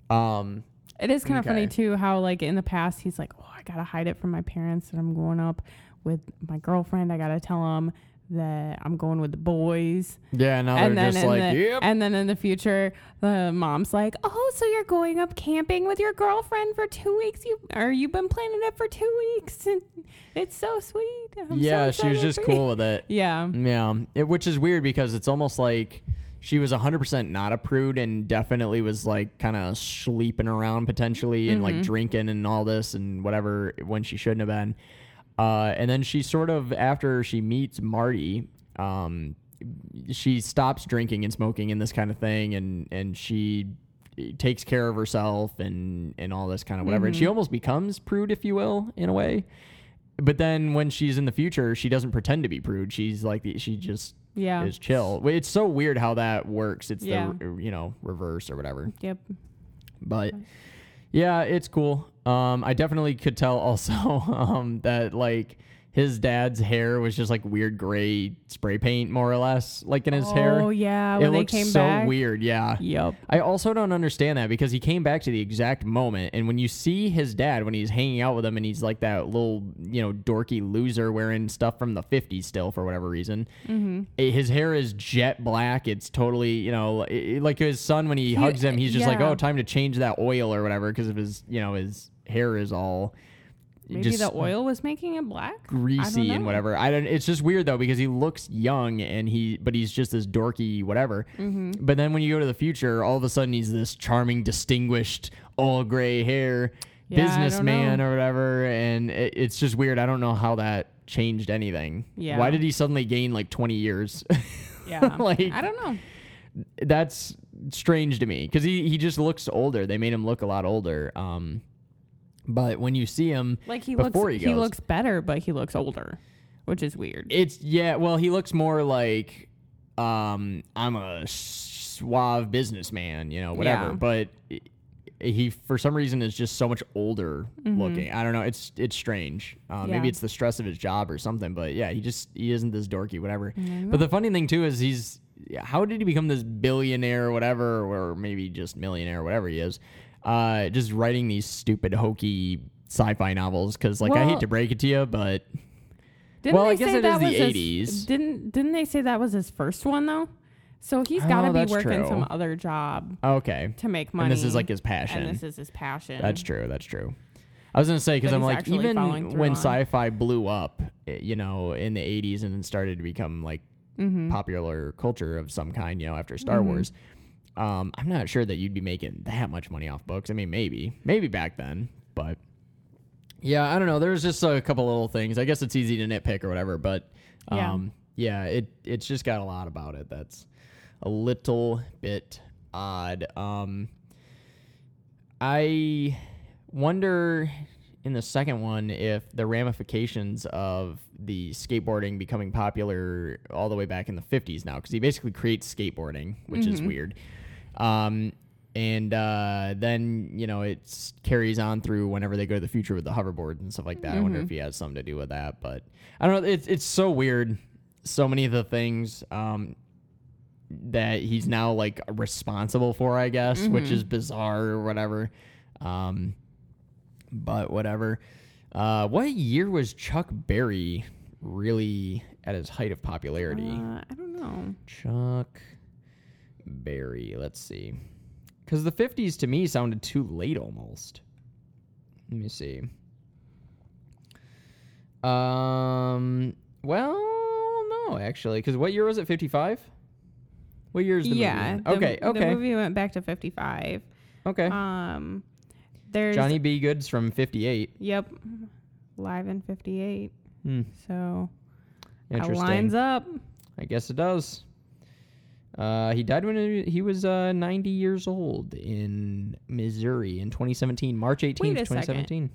um It is kind of funny Okay. too how like in the past he's like, oh, I gotta hide it from my parents that I'm growing up with my girlfriend. I gotta tell them that I'm going with the boys. Yeah, now and they're then just in like, the, yep. and then in the future, the mom's like, "Oh, so you're going up camping with your girlfriend for two weeks? You or you've been planning it for two weeks, and it's so sweet." I'm so yeah, she was just cool with it. Yeah, Yeah, it, which is weird because it's almost like she was 100% not a prude and definitely was like kind of sleeping around potentially and like mm-hmm. drinking and all this and whatever when she shouldn't have been. Uh, and then she sort of, after she meets Marty, um, she stops drinking and smoking and this kind of thing and, and she takes care of herself and, and all this kind of whatever. And she almost becomes prude, if you will, in a way. But then when she's in the future, she doesn't pretend to be prude. She's like the, she just yeah, is chill. It's so weird how that works. It's Yeah. the you know reverse or whatever. yep. But yeah, it's cool. Um, I definitely could tell also um, that like his dad's hair was just like weird gray spray paint, more or less, like in his hair. Oh yeah, it when they looks so back. weird. Yeah. Yep. I also don't understand that because he came back to the exact moment, and when you see his dad when he's hanging out with him, and he's like that little, you know, dorky loser wearing stuff from the '50s still for whatever reason. Mm-hmm. His hair is jet black. It's totally, you know, like his son when he, hugs him, he's just like, "Oh, time to change that oil or whatever," because of his, you know, his hair is all Maybe just the oil was making it black. greasy and whatever. I don't. It's just weird though because he looks young and he, but he's just this dorky whatever. Mm-hmm. But then when you go to the future, all of a sudden he's this charming, distinguished, all gray hair Yeah, businessman or whatever, and it, it's just weird. I don't know how that changed anything. Yeah. Why did he suddenly gain like twenty years? Yeah, Like- I don't know. That's strange to me because he he just looks older. They made him look a lot older. Um, but when you see him, Like he before looks, he goes. looks better, but he looks older, which is weird. It's yeah. Well, he looks more like um, I'm a suave businessman, you know, whatever. Yeah. But he, for some reason, is just so much older Mm-hmm. looking. I don't know. It's it's strange. Uh, Maybe it's the stress of his job or something. But yeah, he just he isn't this dorky, whatever. But the funny thing too is he's how did he become this billionaire or whatever, or maybe just millionaire, or whatever he is? Uh, just writing these stupid hokey sci-fi novels because like I hate to break it to you, but Didn't well, they I guess it that is the was his- 80s. Didn't didn't they say that was his first one though? So he's got to be working true. some other job okay. to make money. And this is like his passion. And this is his passion. That's true. That's true. I was gonna say because I'm like even when on. sci-fi blew up, eh, you know, in the 80s and then started to become like Mm-hmm. popular culture of some kind, you know, after Star Wars. Um, I'm not sure that you'd be making that much money off books. I mean, maybe, maybe back then, but yeah, I don't know. There's just a couple little things. I guess it's easy to nitpick or whatever, but Yeah. um, yeah, it it's just got a lot about it that's a little bit odd. Um, I wonder in the second one if the ramifications of the skateboarding becoming popular all the way back in the 50s now because he basically creates skateboarding which is weird um, and uh, then you know it carries on through whenever they go to the future with the hoverboard and stuff like that i wonder if he has something to do with that but i don't know it's, it's so weird so many of the things um, that he's now like responsible for, I guess, which is bizarre or whatever. Um, but whatever. Uh, what year was Chuck Berry really at his height of popularity? Uh, I don't know. Chuck Berry. Let's see. Because the 50s to me sounded too late almost. Let me see. Um. Well, no, actually, because what year was it? 55. What year is the yeah. movie? the- okay. The Okay. movie went back to 55. okay. Um, there's Johnny B. Goode's from 58. Yep, live in 58. Hmm. So that lines up. I guess it does. Uh, he died when he was uh, 90 years old in Missouri in 2017, March 18th, Wait a second. 2017.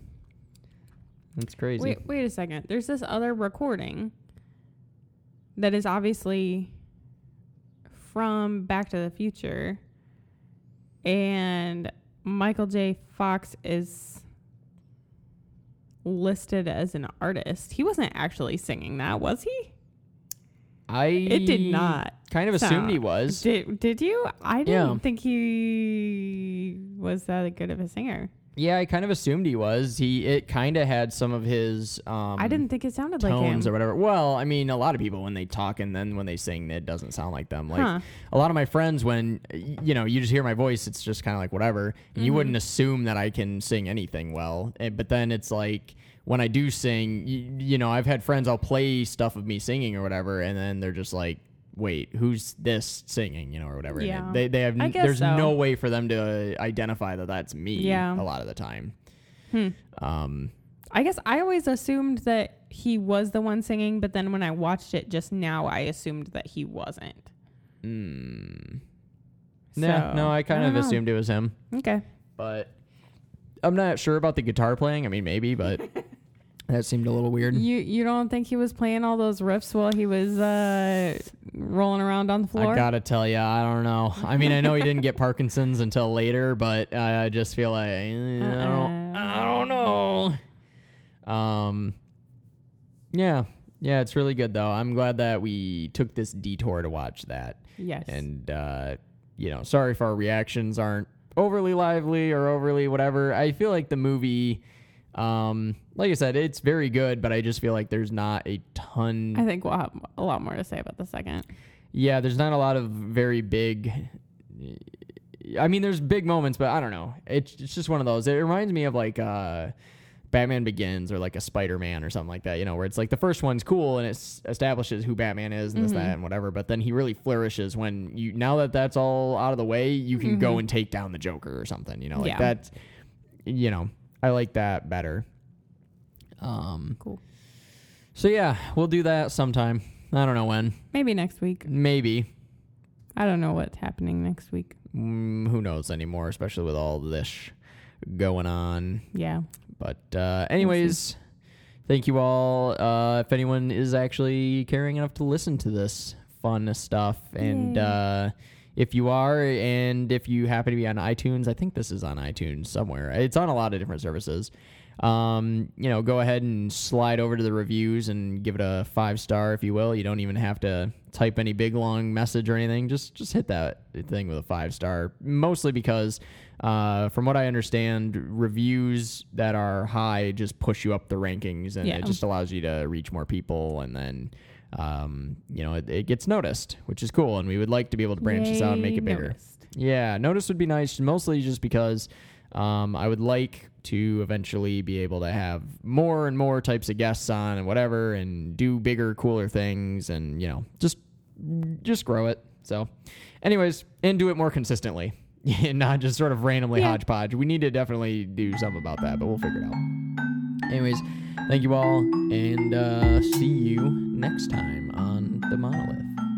That's crazy. Wait, wait a second. There's this other recording that is obviously from Back to the Future, and Michael J. Fox is listed as an artist. He wasn't actually singing that, was he? I It did not. Kind of assumed he was. Did Did you? I didn't Yeah. think he was that good of a singer. Yeah, I kind of assumed he was. He it kind of had some of his um I didn't think it sounded like him. tones or whatever. Well, I mean, a lot of people when they talk and then when they sing, it doesn't sound like them. Like Huh. a lot of my friends, when you know, you just hear my voice, it's just kind of like whatever. You Mm-hmm. wouldn't assume that I can sing anything well. Eh, But then it's like when I do sing, you, you know, I've had friends. I'll play stuff of me singing or whatever, and then they're just like. Wait, who's this singing? You know, or whatever. And Yeah. they they have. I n- there's so. no way for them to uh, identify that that's me. Yeah. a lot of the time. Hmm. Um, I guess I always assumed that he was the one singing, but then when I watched it just now, I assumed that he wasn't. mm, yeah, So, no, I kind don't of know. assumed it was him. Okay. but I'm not sure about the guitar playing. I mean, maybe, but that seemed a little weird. You you don't think he was playing all those riffs while he was uh, rolling around on the floor? I gotta tell you, I don't know. I mean, I know he didn't get Parkinson's until later, but I I just feel like eh, I don't, I don't know. Um, yeah, yeah, it's really good though. I'm glad that we took this detour to watch that. yes. And uh, you know, sorry if our reactions aren't overly lively or overly whatever. I feel like the movie, um, like I said, it's very good, but I just feel like there's not a ton. I think we'll have a lot more to say about the second. yeah, there's not a lot of very big. I mean, there's big moments, but I don't know. It's it's just one of those. It reminds me of like uh, Batman Begins or like a Spider Man or something like that. You know, where it's like the first one's cool and it establishes who Batman is and this, Mhm. that, and whatever. But then he really flourishes when you now that that's all out of the way, you can go Mhm. and take down the Joker or something. You know, like Yeah. that's you know, I like that better. Um, Cool. So yeah, we'll do that sometime. I don't know when. Maybe next week. Maybe. I don't know what's happening next week. Mm, who knows anymore, especially with all this going on. Yeah. But uh, anyways, thank you all. Uh, if anyone is actually caring enough to listen to this fun stuff, and Yay. uh, if you are, and if you happen to be on iTunes, I think this is on iTunes somewhere. It's on a lot of different services. Um, you know, go ahead and slide over to the reviews and give it a five star, if you will. You don't even have to type any big long message or anything. Just just hit that thing with a five star. Mostly because, uh, from what I understand, reviews that are high just push you up the rankings, and Yeah. it just allows you to reach more people, and then. Um, you know, it, it gets noticed, which is cool, and we would like to be able to branch this out and make it bigger. noticed. Yeah, notice would be nice, mostly just because um, I would like to eventually be able to have more and more types of guests on and whatever, and do bigger, cooler things, and you know, just just grow it. So, anyways, and do it more consistently, and not just sort of randomly Yeah. hodgepodge. We need to definitely do something about that, but we'll figure it out. Anyways, thank you all, and uh, see you next time on the Monolith.